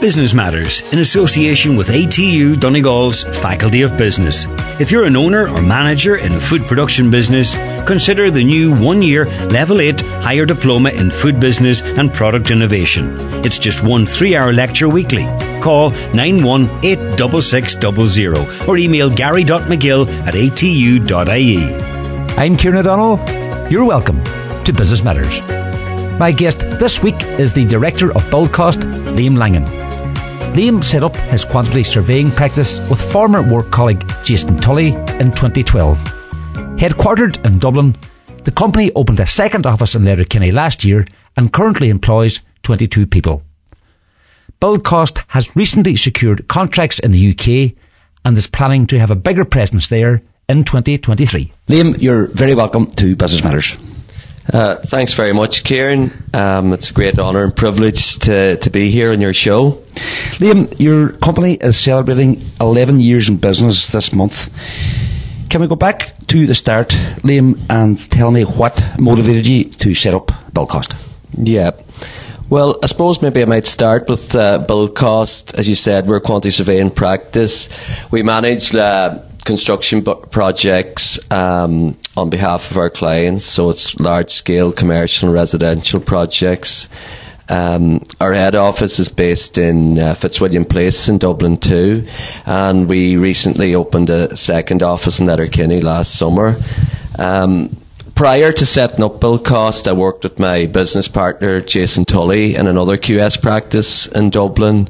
Business Matters in association with ATU Donegal's Faculty of Business. If you're an owner or manager in a food production business, consider the new one year Level 8 Higher Diploma in Food Business and Product Innovation. It's just one three hour lecture weekly. Call 9186600 or email gary.mcgill at atu.ie. I'm Kieran O'Donnell. You're welcome to Business Matters. My guest this week is the Director of Build Cost, Liam Langan. Liam set up his quantity surveying practice with former work colleague Jason Tully in 2012. Headquartered in Dublin, the company opened a second office in Letterkenny last year and currently employs 22 people. Build Cost has recently secured contracts in the UK and is planning to have a bigger presence there in 2023. Liam, you're very welcome to Business Matters. Uh, thanks very much, Kieran. Um, it's a great honour and privilege to, to be here on your show. Liam, your company is celebrating 11 years in business this month. Can we go back to the start, Liam, and tell me what motivated you to set up Build Cost? Yeah. Well, I suppose maybe I might start with uh, build cost. As you said, we're a quantity surveying practice. We manage uh, construction projects um, on behalf of our clients. So it's large scale commercial and residential projects. Um, our head office is based in uh, Fitzwilliam Place in Dublin too, and we recently opened a second office in Letterkenny last summer. Um, prior to setting up Build Cost, I worked with my business partner Jason Tully in another QS practice in Dublin.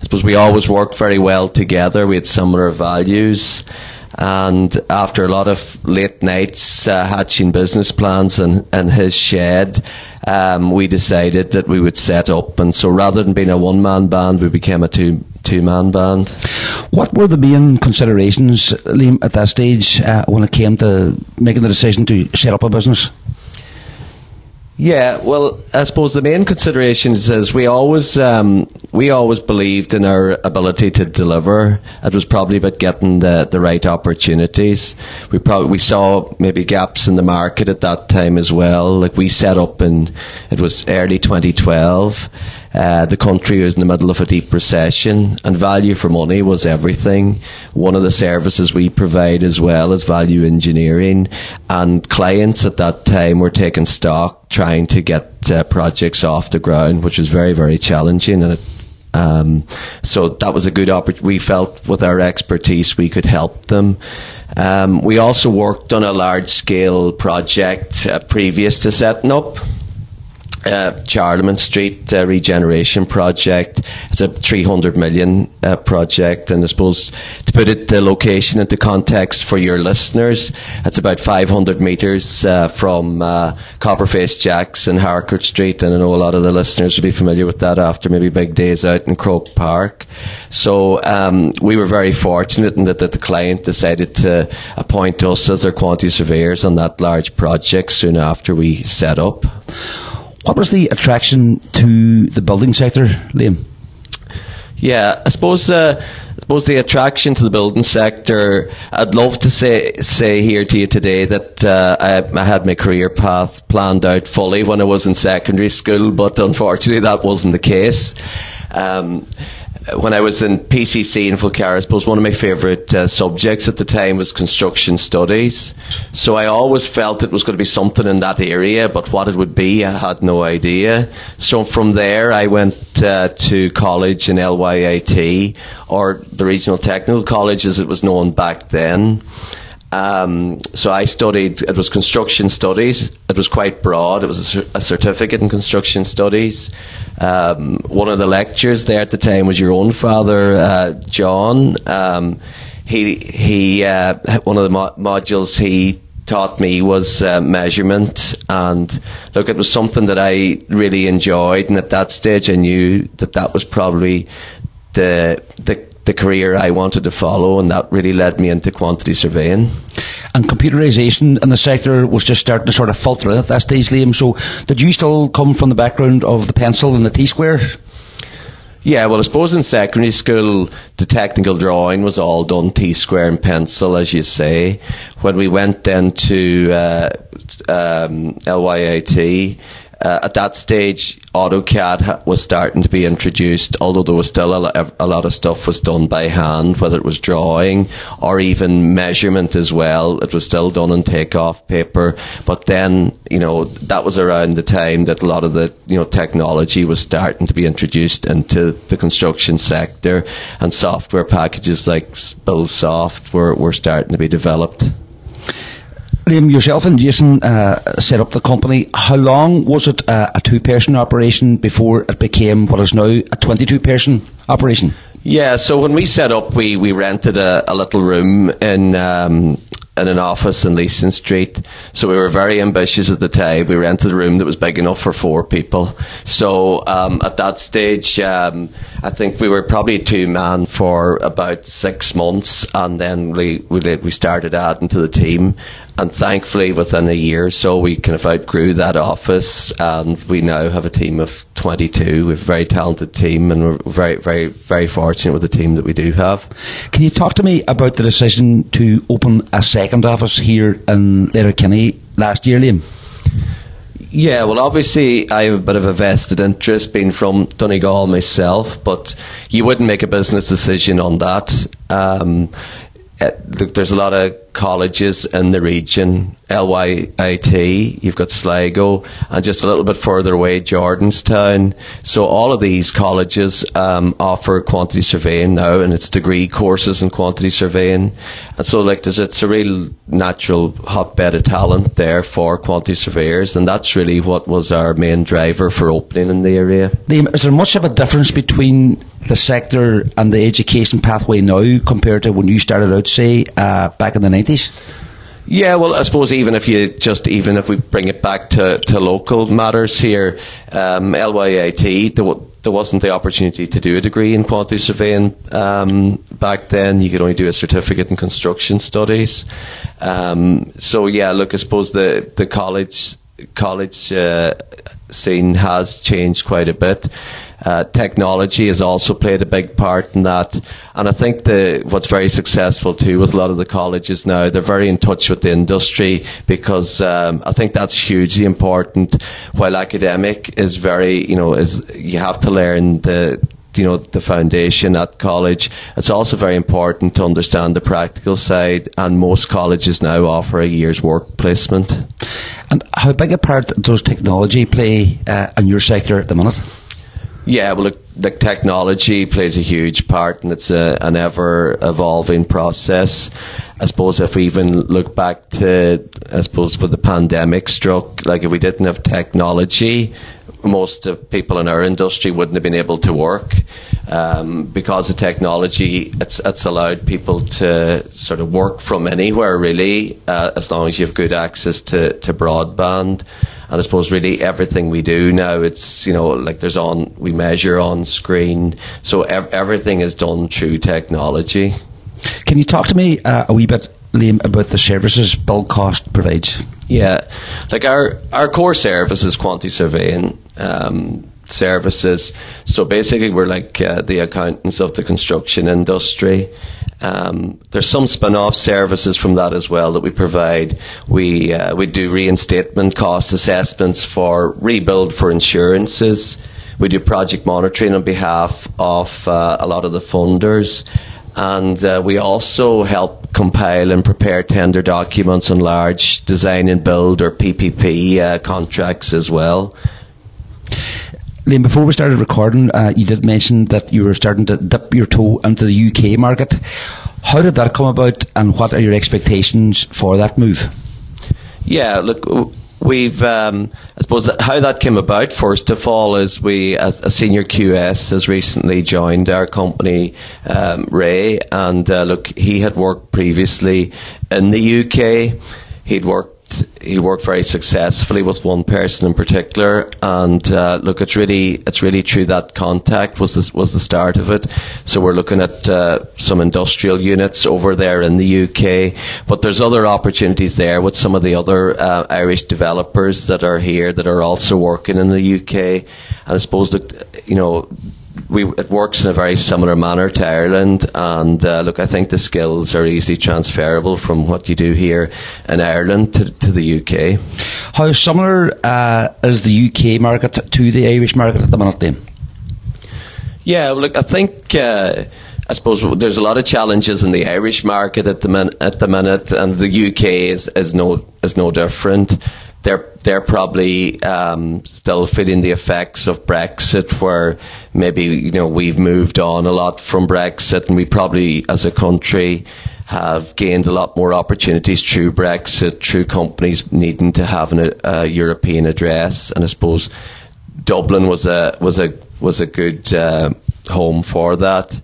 I suppose we always worked very well together. We had similar values. And after a lot of late nights uh, hatching business plans in, in his shed, um, we decided that we would set up. And so rather than being a one man band, we became a two two man band. What were the main considerations, Liam, at that stage uh, when it came to making the decision to set up a business? Yeah, well, I suppose the main consideration is we always um, we always believed in our ability to deliver. It was probably about getting the, the right opportunities. We probably we saw maybe gaps in the market at that time as well. Like we set up in it was early 2012 uh, the country was in the middle of a deep recession, and value for money was everything. One of the services we provide as well is value engineering, and clients at that time were taking stock, trying to get uh, projects off the ground, which was very, very challenging, and it um, so that was a good opportunity. We felt with our expertise we could help them. Um, we also worked on a large scale project uh, previous to setting up uh, Charlemont Street uh, regeneration project. It's a 300 million uh, project, and I suppose to put it the location into context for your listeners, it's about 500 metres uh, from uh, Copperface Jacks and Harcourt Street, and I know a lot of the listeners will be familiar with that after maybe big days out in Croke Park. So um, we were very fortunate in that, that the client decided to appoint us as their quantity surveyors on that large project soon after we set up. What was the attraction to the building sector, Liam? Yeah, I suppose uh, I suppose the attraction to the building sector. I'd love to say say here to you today that uh, I, I, had my career path planned out fully when I was in secondary school, but unfortunately that wasn't the case. Um, when I was in PCC in Falcarragh, I suppose one of my favourite uh, subjects at the time was construction studies. So I always felt it was going to be something in that area, but what it would be, I had no idea. So from there, I went uh, to college in LYIT, or the Regional Technical College as it was known back then. Um, so I studied, it was construction studies. It was quite broad. It was a, a certificate in construction studies. Um, one of the lecturers there at the time was your own father, uh, John. Um, he, he, uh, one of the mo- modules he taught me was uh, measurement and look it was something that I really enjoyed and at that stage I knew that that was probably the the the career I wanted to follow, and that really led me into quantity surveying. And computerisation in the sector was just starting to sort of filter in at that stage, Liam. So, did you still come from the background of the pencil and the T square? Yeah, well, I suppose in secondary school, the technical drawing was all done T square and pencil, as you say. When we went then to uh, um, LYIT, uh, at that stage, AutoCAD was starting to be introduced, although there was still a lot, a lot of stuff was done by hand, whether it was drawing or even measurement as well. It was still done on take-off paper. But then, you know, that was around the time that a lot of the, you know, technology was starting to be introduced into the construction sector and software packages like BuildSoft were, were starting to be developed. Liam, yourself and Jason uh, set up the company. How long was it uh, a two person operation before it became what is now a 22 person operation? Yeah, so when we set up, we, we rented a, a little room in um, in an office in Leeson Street. So we were very ambitious at the time. We rented a room that was big enough for four people. So um, at that stage, um, I think we were probably two man for about six months, and then we we, we started adding to the team and thankfully within a year or so we kind of outgrew that office and we now have a team of 22 we have a very talented team and we're very very very fortunate with the team that we do have. Can you talk to me about the decision to open a second office here in Letterkenny last year Liam? Yeah, well, obviously, I have a bit of a vested interest being from Donegal myself, but you wouldn't make a business decision on that. Um, uh, there's a lot of colleges in the region, LYIT, you've got Sligo, and just a little bit further away, Jordanstown. So all of these colleges um, offer quantity surveying now, and it's degree courses in quantity surveying. And so, like, there's it's a real natural hotbed of talent there for quantity surveyors, and that's really what was our main driver for opening in the area. Liam, is there much of a difference between the sector and the education pathway now compared to when you started out, say, uh, back in the 90s? Yeah, well, I suppose even if you just even if we bring it back to, to local matters here, um, LYIT there, w- there wasn't the opportunity to do a degree in quantity surveying um, back then. You could only do a certificate in construction studies. Um, so yeah, look, I suppose the the college college uh, scene has changed quite a bit. Uh, technology has also played a big part in that. And I think the, what's very successful too with a lot of the colleges now, they're very in touch with the industry because um, I think that's hugely important. While academic is very, you know, is you have to learn the you know the foundation at college. It's also very important to understand the practical side, and most colleges now offer a year's work placement. And how big a part does technology play uh, in your sector at the minute? Yeah, well, look, the technology plays a huge part, and it's a, an ever evolving process. I suppose if we even look back to, I suppose, when the pandemic struck, like if we didn't have technology, most of people in our industry wouldn't have been able to work um, because of technology. It's it's allowed people to sort of work from anywhere, really, uh, as long as you have good access to to broadband. And I suppose really everything we do now, it's, you know, like there's on, we measure on screen. So ev- everything is done through technology. Can you talk to me uh, a wee bit, Liam, about the services Build Cost provides? Yeah. Like our, our core service is quantity surveying. Um, services. So basically, we're like uh, the accountants of the construction industry. Um, there's some spin-off services from that as well that we provide. We uh, we do reinstatement cost assessments for rebuild for insurances. We do project monitoring on behalf of uh, a lot of the funders. And uh, we also help compile and prepare tender documents on large design and build or PPP uh, contracts as well. Liam, before we started recording, uh, you did mention that you were starting to dip your toe into the UK market. How did that come about, and what are your expectations for that move? Yeah, look, we've, um, I suppose, that how that came about, first of all, is we, as a senior QS, has recently joined our company, um, Ray, and uh, look, he had worked previously in the UK. He'd worked he worked very successfully with one person in particular. And uh, look, it's really it's really true that contact was the, was the start of it. So we're looking at uh, some industrial units over there in the UK, but there's other opportunities there with some of the other uh, Irish developers that are here that are also working in the UK. And I suppose that you know we it works in a very similar manner to Ireland, and uh, look, I think the skills are easily transferable from what you do here in Ireland to, to the UK. How similar uh, is the UK market to the Irish market at the minute, then? Yeah, well, look, I think. Uh, I suppose there's a lot of challenges in the Irish market at the min- at the minute, and the UK is, is no is no different they're they're probably um, still feeling the effects of Brexit, where maybe you know we've moved on a lot from Brexit, and we probably as a country have gained a lot more opportunities through Brexit, through companies needing to have an, a European address, and I suppose Dublin was a was a was a good uh, home for that.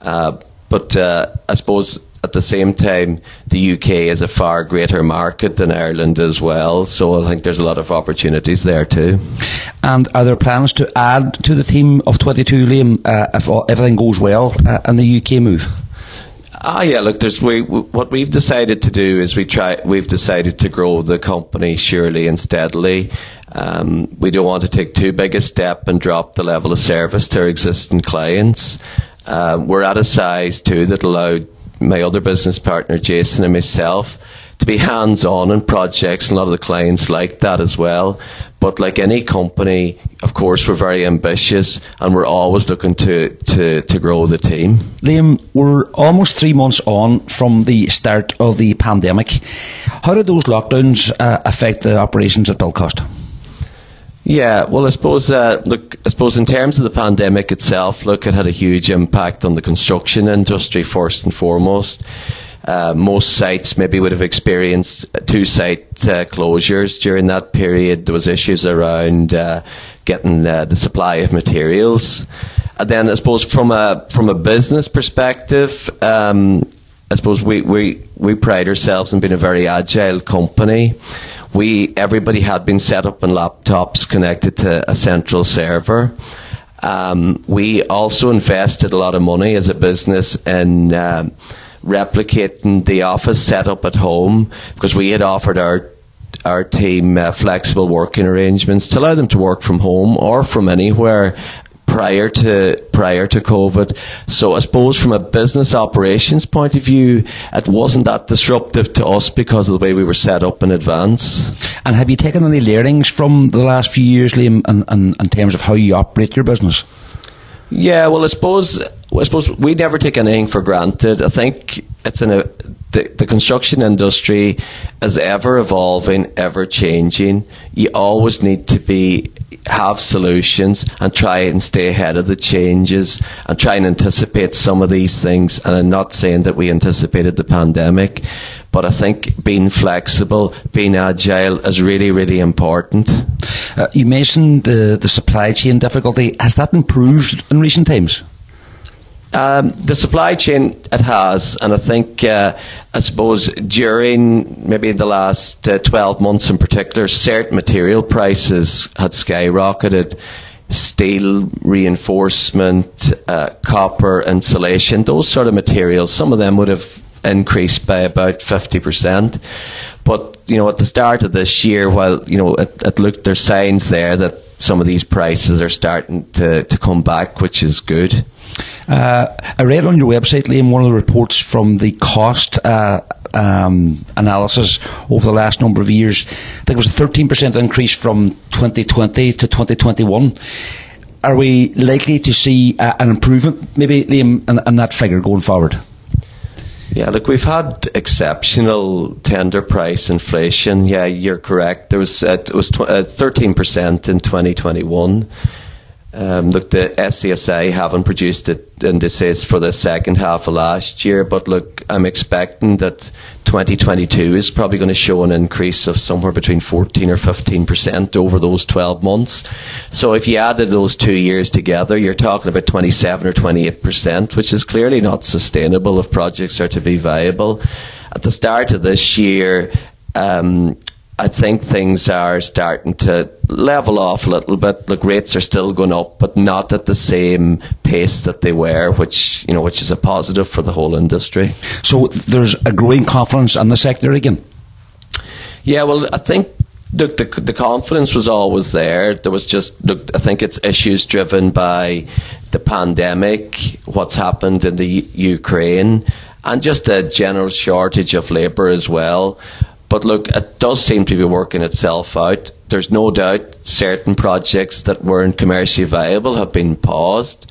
Uh, but uh, I suppose at the same time, the UK is a far greater market than Ireland as well. So I think there's a lot of opportunities there too. And are there plans to add to the team of 22, Liam, uh, if everything goes well uh, in the UK move? Ah, yeah. Look, there's we, what we've decided to do is we try. We've decided to grow the company surely and steadily. Um, we don't want to take too big a step and drop the level of service to our existing clients. Um, we're at a size too that allowed my other business partner, Jason, and myself, to be hands on in projects. And a lot of the clients like that as well. But like any company, of course, we're very ambitious and we're always looking to, to, to grow the team. Liam, we're almost three months on from the start of the pandemic. How did those lockdowns uh, affect the operations at Buildcost? Yeah, well, I suppose uh, look, I suppose in terms of the pandemic itself, look, it had a huge impact on the construction industry first and foremost. Uh, most sites maybe would have experienced two site uh, closures during that period. There was issues around uh, getting uh, the supply of materials. And then I suppose from a from a business perspective, um, I suppose we, we, we pride ourselves in being a very agile company we everybody had been set up on laptops connected to a central server. Um, we also invested a lot of money as a business in uh, replicating the office setup at home because we had offered our our team uh, flexible working arrangements to allow them to work from home or from anywhere prior to prior to COVID. So I suppose from a business operations point of view, it wasn't that disruptive to us because of the way we were set up in advance. And have you taken any learnings from the last few years, Liam, in, in, in terms of how you operate your business? Yeah, well, I suppose I suppose we never take anything for granted. I think it's in a the, the construction industry is ever evolving, ever changing. You always need to be have solutions and try and stay ahead of the changes and try and anticipate some of these things. And I'm not saying that we anticipated the pandemic, but I think being flexible, being agile is really, really important. Uh, you mentioned the, the supply chain difficulty. Has that improved in recent times? Um, the supply chain it has, and I think uh, I suppose during maybe the last uh, twelve months in particular, certain material prices had skyrocketed. Steel reinforcement, uh, copper insulation, those sort of materials. Some of them would have increased by about fifty percent. But you know, at the start of this year, while you know it, it looked there's signs there that some of these prices are starting to, to come back, which is good. Uh, I read on your website, Liam, one of the reports from the cost uh, um, analysis over the last number of years. I think it was a 13% increase from 2020 to 2021. Are we likely to see uh, an improvement, maybe, Liam, in, in that figure going forward? Yeah, look, we've had exceptional tender price inflation. Yeah, you're correct. There was uh, it was uh, 13% in 2021. Um, look, the SCSI haven't produced it indices for the second half of last year, but look, I'm expecting that 2022 is probably going to show an increase of somewhere between 14 or 15 percent over those 12 months. So if you added those two years together, you're talking about 27 or 28 percent, which is clearly not sustainable if projects are to be viable. At the start of this year, um, I think things are starting to level off a little bit. Look, rates are still going up, but not at the same pace that they were, which you know, which is a positive for the whole industry. So there's a growing confidence in the sector again. Yeah, well, I think look, the, the confidence was always there. There was just, look, I think it's issues driven by the pandemic, what's happened in the Ukraine, and just a general shortage of labour as well. But look, it does seem to be working itself out. There's no doubt certain projects that weren't commercially viable have been paused.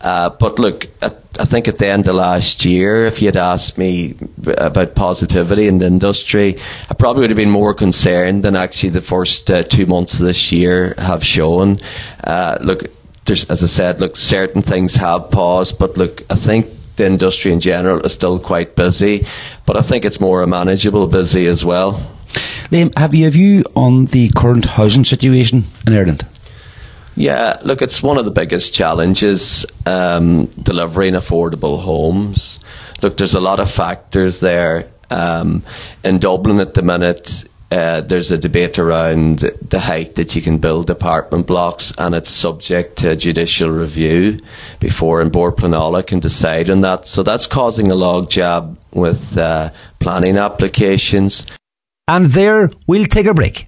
Uh, but look, I, I think at the end of last year, if you had asked me about positivity in the industry, I probably would have been more concerned than actually the first uh, two months of this year have shown. Uh, look, as I said, look, certain things have paused, but look, I think the industry in general is still quite busy, but I think it's more a manageable busy as well. Liam, have you a view on the current housing situation in Ireland? Yeah, look, it's one of the biggest challenges um, delivering affordable homes. Look, there's a lot of factors there. Um, in Dublin at the minute, uh, there's a debate around the height that you can build apartment blocks, and it's subject to judicial review before an Bord Pleanála can decide on that. So that's causing a logjam with uh, planning applications. And there, we'll take a break.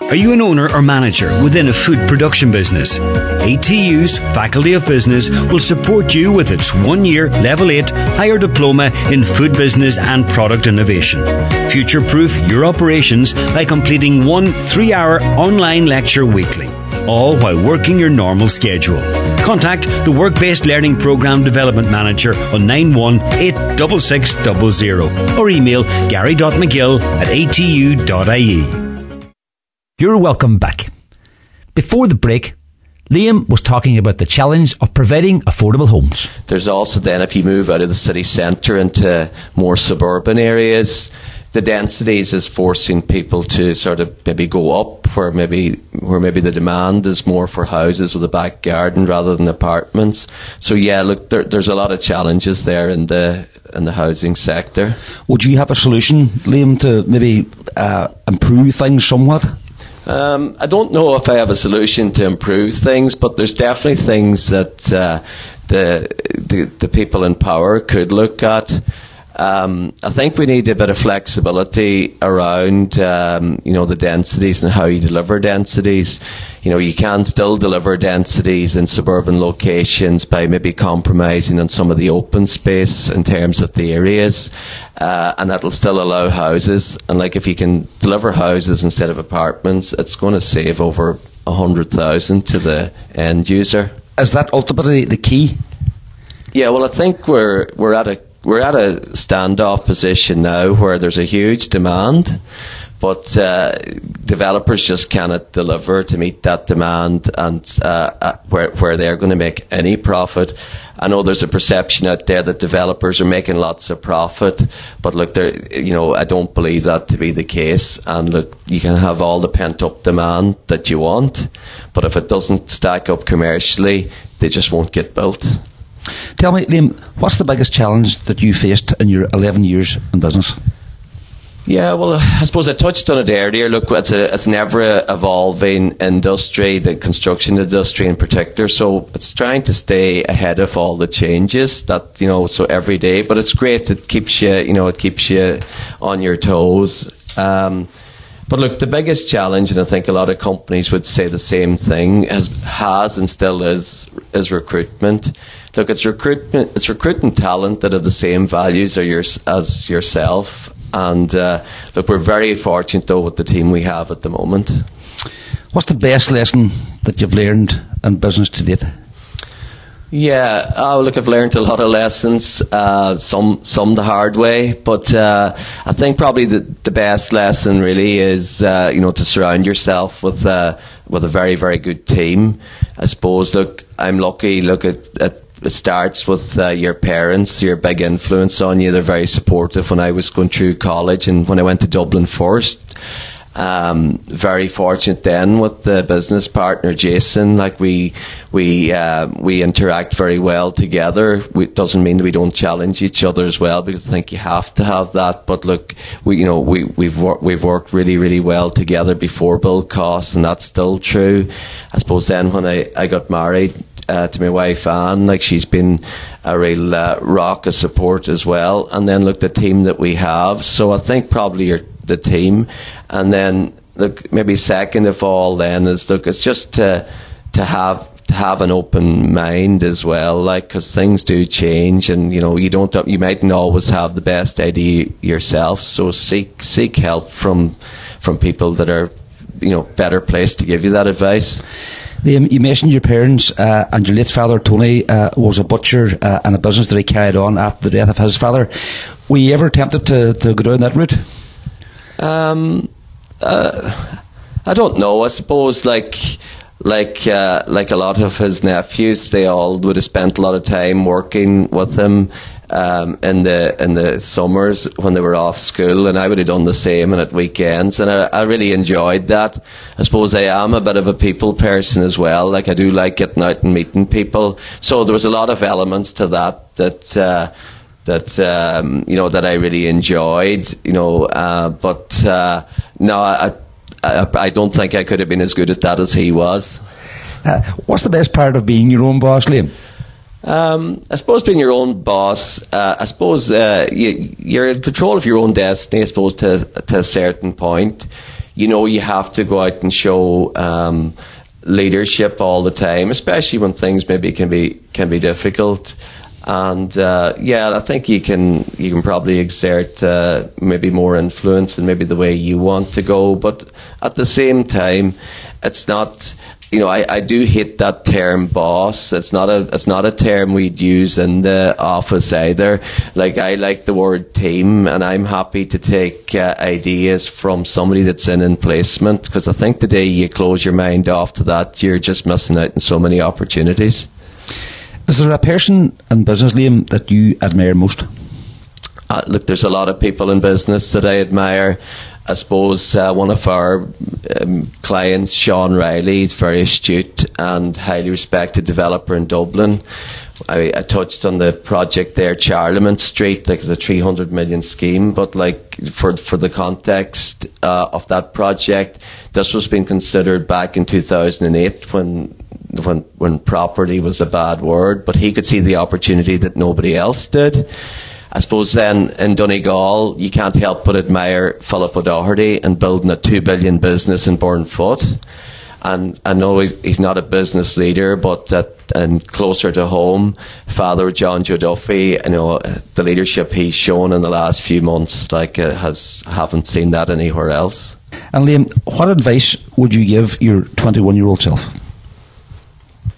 Are you an owner or manager within a food production business? ATU's Faculty of Business will support you with its one year Level 8 higher diploma in food business and product innovation. Future proof your operations by completing one three hour online lecture weekly, all while working your normal schedule. Contact the Work Based Learning Programme Development Manager on 9186600 or email gary.mcgill at atu.ie. You're welcome back. Before the break, Liam was talking about the challenge of providing affordable homes. There's also then, if you move out of the city centre into more suburban areas, the densities is forcing people to sort of maybe go up where maybe where maybe the demand is more for houses with a back garden rather than apartments. So yeah, look, there, there's a lot of challenges there in the in the housing sector. Would you have a solution, Liam, to maybe uh, improve things somewhat? Um, I don't know if I have a solution to improve things, but there's definitely things that uh, the, the, the people in power could look at. Um, I think we need a bit of flexibility around, um, you know, the densities and how you deliver densities. You know, you can still deliver densities in suburban locations by maybe compromising on some of the open space in terms of the areas, uh, and that'll still allow houses. And like, if you can deliver houses instead of apartments, it's going to save over a hundred thousand to the end user. Is that ultimately the key? Yeah, well, I think we're we're at a we're at a standoff position now where there's a huge demand, but uh, developers just cannot deliver to meet that demand, and uh, uh, where where they're going to make any profit. I know there's a perception out there that developers are making lots of profit, but look, there, you know, I don't believe that to be the case. And look, you can have all the pent up demand that you want, but if it doesn't stack up commercially, they just won't get built. Tell me, Liam, what's the biggest challenge that you faced in your 11 years in business? Yeah, well, I suppose I touched on it earlier. Look, it's a it's an ever evolving industry, the construction industry in particular. So it's trying to stay ahead of all the changes that you know. So every day, but it's great. It keeps you, you know, it keeps you on your toes. Um, but look, the biggest challenge, and I think a lot of companies would say the same thing, has has and still is is recruitment look, it's recruitment, it's recruiting talent that have the same values as yourself. And uh, look, we're very fortunate though with the team we have at the moment. What's the best lesson that you've learned in business to date? Yeah, oh, look, I've learned a lot of lessons, uh, some some the hard way, but uh, I think probably the, the best lesson really is uh, you know to surround yourself with uh, with a very very good team. I suppose. Look, I'm lucky. Look at, at it starts with uh, your parents, your big influence on you. They're very supportive. When I was going through college and when I went to Dublin first, um, very fortunate then with the business partner Jason. Like we we uh, we interact very well together. It doesn't mean that we don't challenge each other as well because I think you have to have that. But look, we you know we we've wor- we've worked really really well together before build costs, and that's still true. I suppose then when I I got married uh, to my wife Anne. Like she's been a real uh, rock of support as well. And then look the team that we have. So I think probably the team, and then look, maybe second of all, then is look, it's just to to have have an open mind as well, like because things do change, and you know you don't you mightn't always have the best idea yourself. So seek seek help from from people that are you know better placed to give you that advice. You mentioned your parents uh, and your late father Tony uh, was a butcher uh, and a business that he carried on after the death of his father. Were you ever tempted to, to go down that route? Um, uh, I don't know. I suppose like like uh, like a lot of his nephews, they all would have spent a lot of time working with him um, in the in the summers when they were off school, and I would have done the same and at weekends, and I, I really enjoyed that. I suppose I am a bit of a people person as well. Like I do like getting out and meeting people, so there was a lot of elements to that that. Uh, that um, you know that I really enjoyed, you know, uh, but uh, no, I, I, I don't think I could have been as good at that as he was. Uh, what's the best part of being your own boss, Liam? Um, I suppose being your own boss, uh, I suppose uh, you, are in control of your own destiny. I suppose to to a certain point, you know you have to go out and show um, leadership all the time, especially when things maybe can be can be difficult. And uh, yeah, I think you can you can probably exert uh, maybe more influence and maybe the way you want to go, but at the same time, it's not you know, I, I do hate that term boss. It's not a it's not a term we'd use in the office either. Like I like the word team, and I'm happy to take uh, ideas from somebody that's in in placement because I think the day you close your mind off to that, you're just missing out on so many opportunities. Is there a person in business, Liam, that you admire most? Uh, look, there's a lot of people in business that I admire. I suppose uh, one of our um, clients, Sean Reilly, is very astute and highly respected developer in Dublin. I, I, touched on the project there, Charlemont Street, like a 300 million scheme, but like for for the context uh, of that project, this was being considered back in 2008 when when when property was a bad word, but he could see the opportunity that nobody else did. I suppose then in Donegal, you can't help but admire Philip O'Doherty and building a two billion business in Burnfoot. And I know he's not a business leader, but that, and closer to home, Father John Joe Duffy, you know, the leadership he's shown in the last few months, like, uh, has, haven't seen that anywhere else. And Liam, what advice would you give your 21 year old self?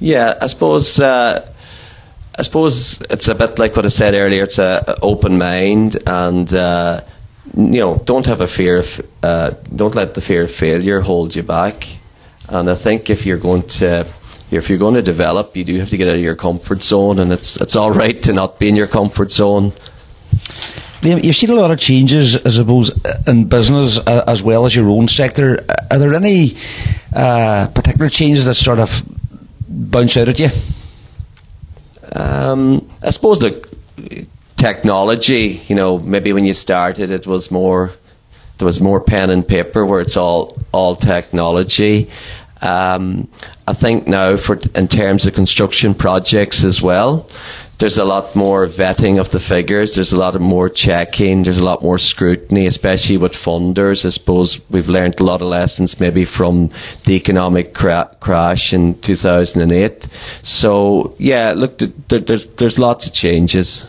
Yeah, I suppose, uh, I suppose it's a bit like what I said earlier. It's a, open mind, and uh, you know, don't have a fear of, uh, don't let the fear of failure hold you back. And I think if you're going to, if you're going to develop, you do have to get out of your comfort zone, and it's it's all right to not be in your comfort zone. You've seen a lot of changes, I suppose, in business uh, as well as your own sector. Are there any uh, particular changes that sort of bounce out at you? Um, I suppose the technology, you know, maybe when you started, it was more there was more pen and paper, where it's all all technology. Um, I think now, for in terms of construction projects as well, there's a lot more vetting of the figures. There's a lot of more checking. There's a lot more scrutiny, especially with funders. I suppose we've learned a lot of lessons maybe from the economic cra- crash in 2008. So yeah, look, there's there's lots of changes.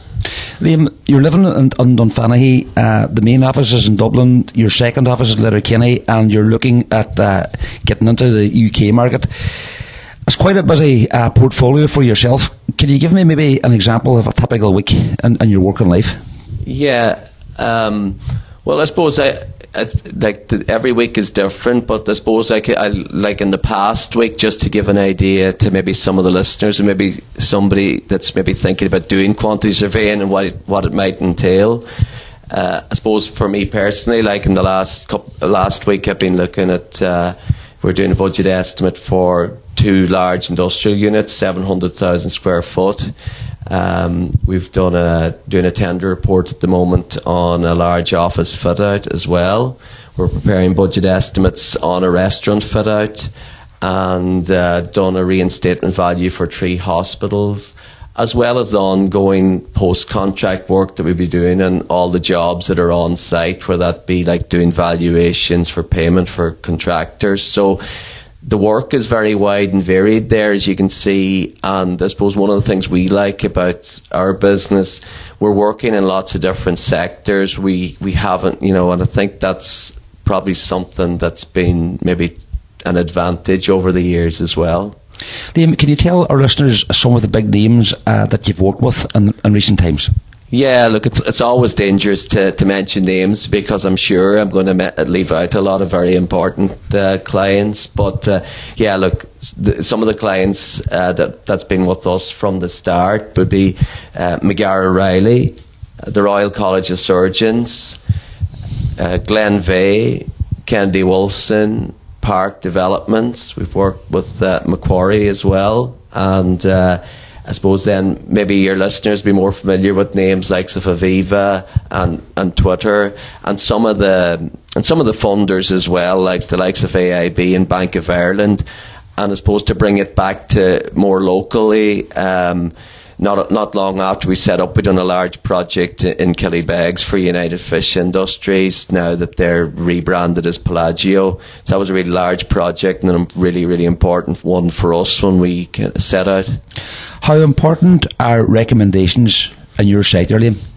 Liam, you're living in, in Dunfanaghy. Uh, the main office is in Dublin. Your second office is Letterkenny, and you're looking at uh, getting into the UK market. It's quite a busy uh, portfolio for yourself. Can you give me maybe an example of a typical week in, in your working life? Yeah. Um, well, I suppose I, like the, every week is different, but I suppose I, I like in the past week, just to give an idea to maybe some of the listeners, and maybe somebody that's maybe thinking about doing quantity surveying and what it, what it might entail. Uh, I suppose for me personally, like in the last couple, last week, I've been looking at. Uh, we're doing a budget estimate for two large industrial units, 700,000 square foot. Um, we've done a doing a tender report at the moment on a large office fit out as well. We're preparing budget estimates on a restaurant fit out and uh, done a reinstatement value for three hospitals as well as the ongoing post contract work that we'll be doing and all the jobs that are on site, where that be like doing valuations for payment for contractors. So the work is very wide and varied there, as you can see. And I suppose one of the things we like about our business, we're working in lots of different sectors. We we haven't, you know, and I think that's probably something that's been maybe an advantage over the years as well. Liam, can you tell our listeners some of the big names uh, that you've worked with in, in recent times? Yeah, look, it's it's always dangerous to, to mention names because I'm sure I'm going to leave out a lot of very important uh, clients. But uh, yeah, look, the, some of the clients uh, that that's been with us from the start would be uh, McGarrell Reilly, uh, the Royal College of Surgeons, uh, Glenveagh, Kennedy Wilson, Park Developments. We've worked with uh, Macquarie as well, and uh, I suppose then maybe your listeners be more familiar with names like Aviva and, and Twitter, and some of the and some of the funders as well, like the likes of AIB and Bank of Ireland. And I suppose to bring it back to more locally. Um, not not long after we set up, we done a large project in Killybegs for United Fish Industries. Now that they're rebranded as Pelagia, so that was a really large project and a really really important one for us when we set out. How important are recommendations on your site, Liam?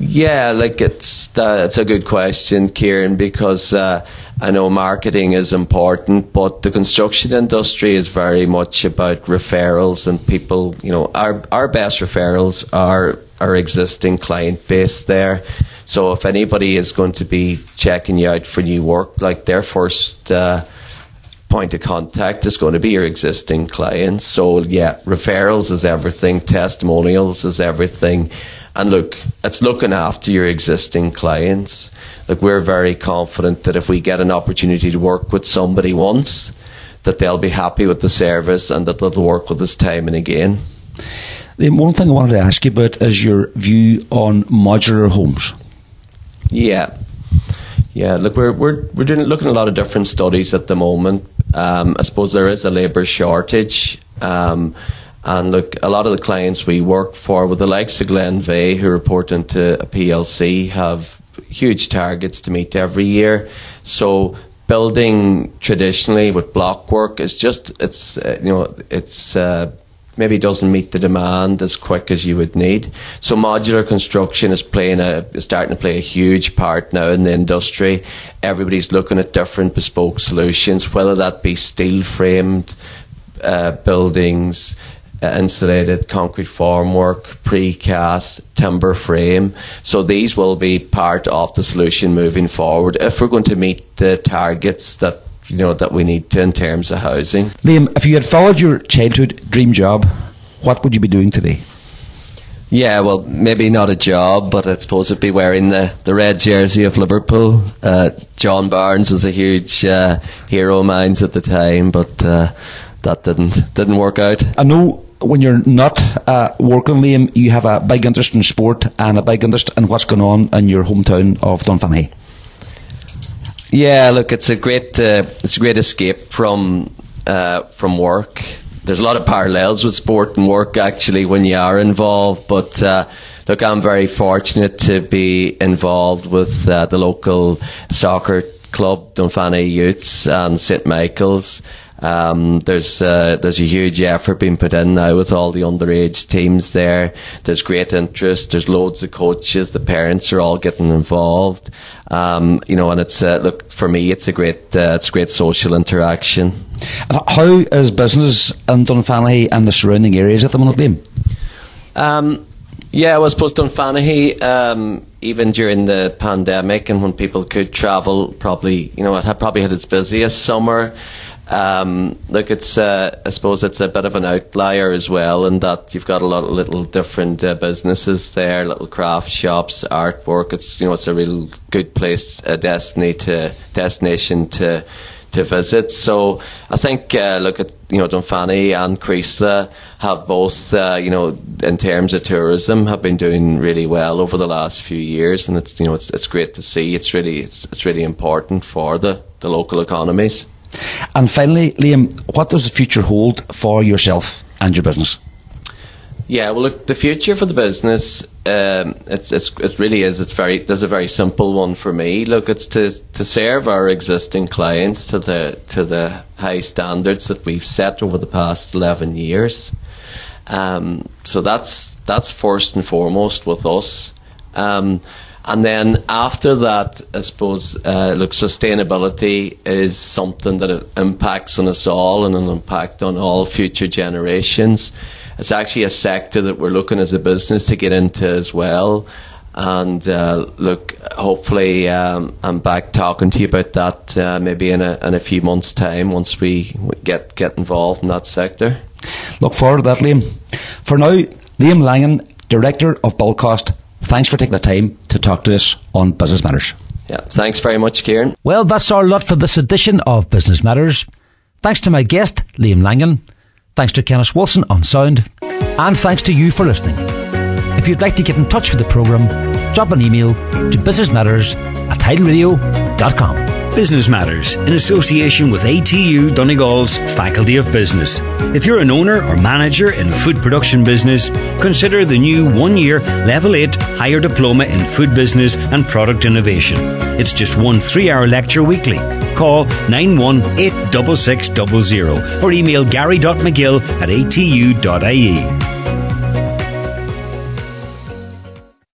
Yeah, like it's it's a good question, Kieran, because uh, I know marketing is important, but the construction industry is very much about referrals and people. You know, our our best referrals are our existing client base there. So if anybody is going to be checking you out for new work, like their first. Uh, point of contact is going to be your existing clients. So yeah, referrals is everything, testimonials is everything. And look, it's looking after your existing clients. Look, we're very confident that if we get an opportunity to work with somebody once, that they'll be happy with the service and that they'll work with us time and again. The one thing I wanted to ask you about is your view on modular homes. Yeah. Yeah, look, we're we're we're doing looking at a lot of different studies at the moment. Um, I suppose there is a labour shortage, um, and look, a lot of the clients we work for, with the likes of Glenveagh, who report into a PLC, have huge targets to meet every year. So building traditionally with block work is just it's uh, you know it's. Uh, maybe doesn't meet the demand as quick as you would need. So modular construction is playing a is starting to play a huge part now in the industry. Everybody's looking at different bespoke solutions, whether that be steel framed uh, buildings, insulated concrete formwork, precast, timber frame. So these will be part of the solution moving forward if we're going to meet the targets that you know that we need to in terms of housing. Liam, if you had followed your childhood dream job, what would you be doing today? Yeah, well, maybe not a job, but I suppose it'd be wearing the, the red jersey of Liverpool. Uh, John Barnes was a huge uh, hero of mine at the time, but uh, that didn't didn't work out. I know when you're not uh, working, Liam, you have a big interest in sport and a big interest in what's going on in your hometown of Dunfanaghy. Yeah, look, it's a great uh, it's a great escape from uh, from work. There's a lot of parallels with sport and work actually when you are involved. But uh, look, I'm very fortunate to be involved with uh, the local soccer club, Dunfanaghy Youths and St Michael's. Um, there's uh, there's a huge effort being put in now with all the underage teams there. There's great interest. There's loads of coaches. The parents are all getting involved. Um, you know, and it's uh, look for me, it's a great uh, it's a great social interaction. How is business in Dunfanaghy and the surrounding areas at the moment, Liam? Um, yeah, I suppose Dunfanaghy, um, even during the pandemic and when people could travel, probably you know it had probably had its busiest summer. Um, look, it's uh, I suppose it's a bit of an outlier as well, in that you've got a lot of little different uh, businesses there, little craft shops, artwork. It's you know it's a real good place, a destiny to destination to to visit. So I think uh, look at you know Dunfanaghy and Creeslough have both uh, you know in terms of tourism have been doing really well over the last few years, and it's you know it's it's great to see. It's really it's it's really important for the the local economies. And finally, Liam, what does the future hold for yourself and your business? Yeah, well, look, the future for the business, um, it's, it's, it really is. It's very, there's a very simple one for me. Look, it's to, to serve our existing clients to the, to the high standards that we've set over the past 11 years. Um, so that's, that's first and foremost with us. Um, and then after that, I suppose, uh, look, sustainability is something that impacts on us all and an impact on all future generations. It's actually a sector that we're looking as a business to get into as well. And uh, look, hopefully, um, I'm back talking to you about that uh, maybe in a, in a few months' time once we get get involved in that sector. Look forward to that, Liam. For now, Liam Langan, Director of Build Cost, thanks for taking the time to talk to us on Business Matters. Yeah, thanks very much, Kieran. Well, that's our lot for this edition of Business Matters. Thanks to my guest, Liam Langan. Thanks to Kenneth Wilson on sound. And thanks to you for listening. If you'd like to get in touch with the programme, drop an email to businessmatters at tidelradio.com. Business Matters in association with ATU Donegal's Faculty of Business. If you're an owner or manager in a food production business, consider the new one year Level 8 Higher Diploma in Food Business and Product Innovation. It's just one three hour lecture weekly. Call 9186600 or email gary.mcgill at atu.ie.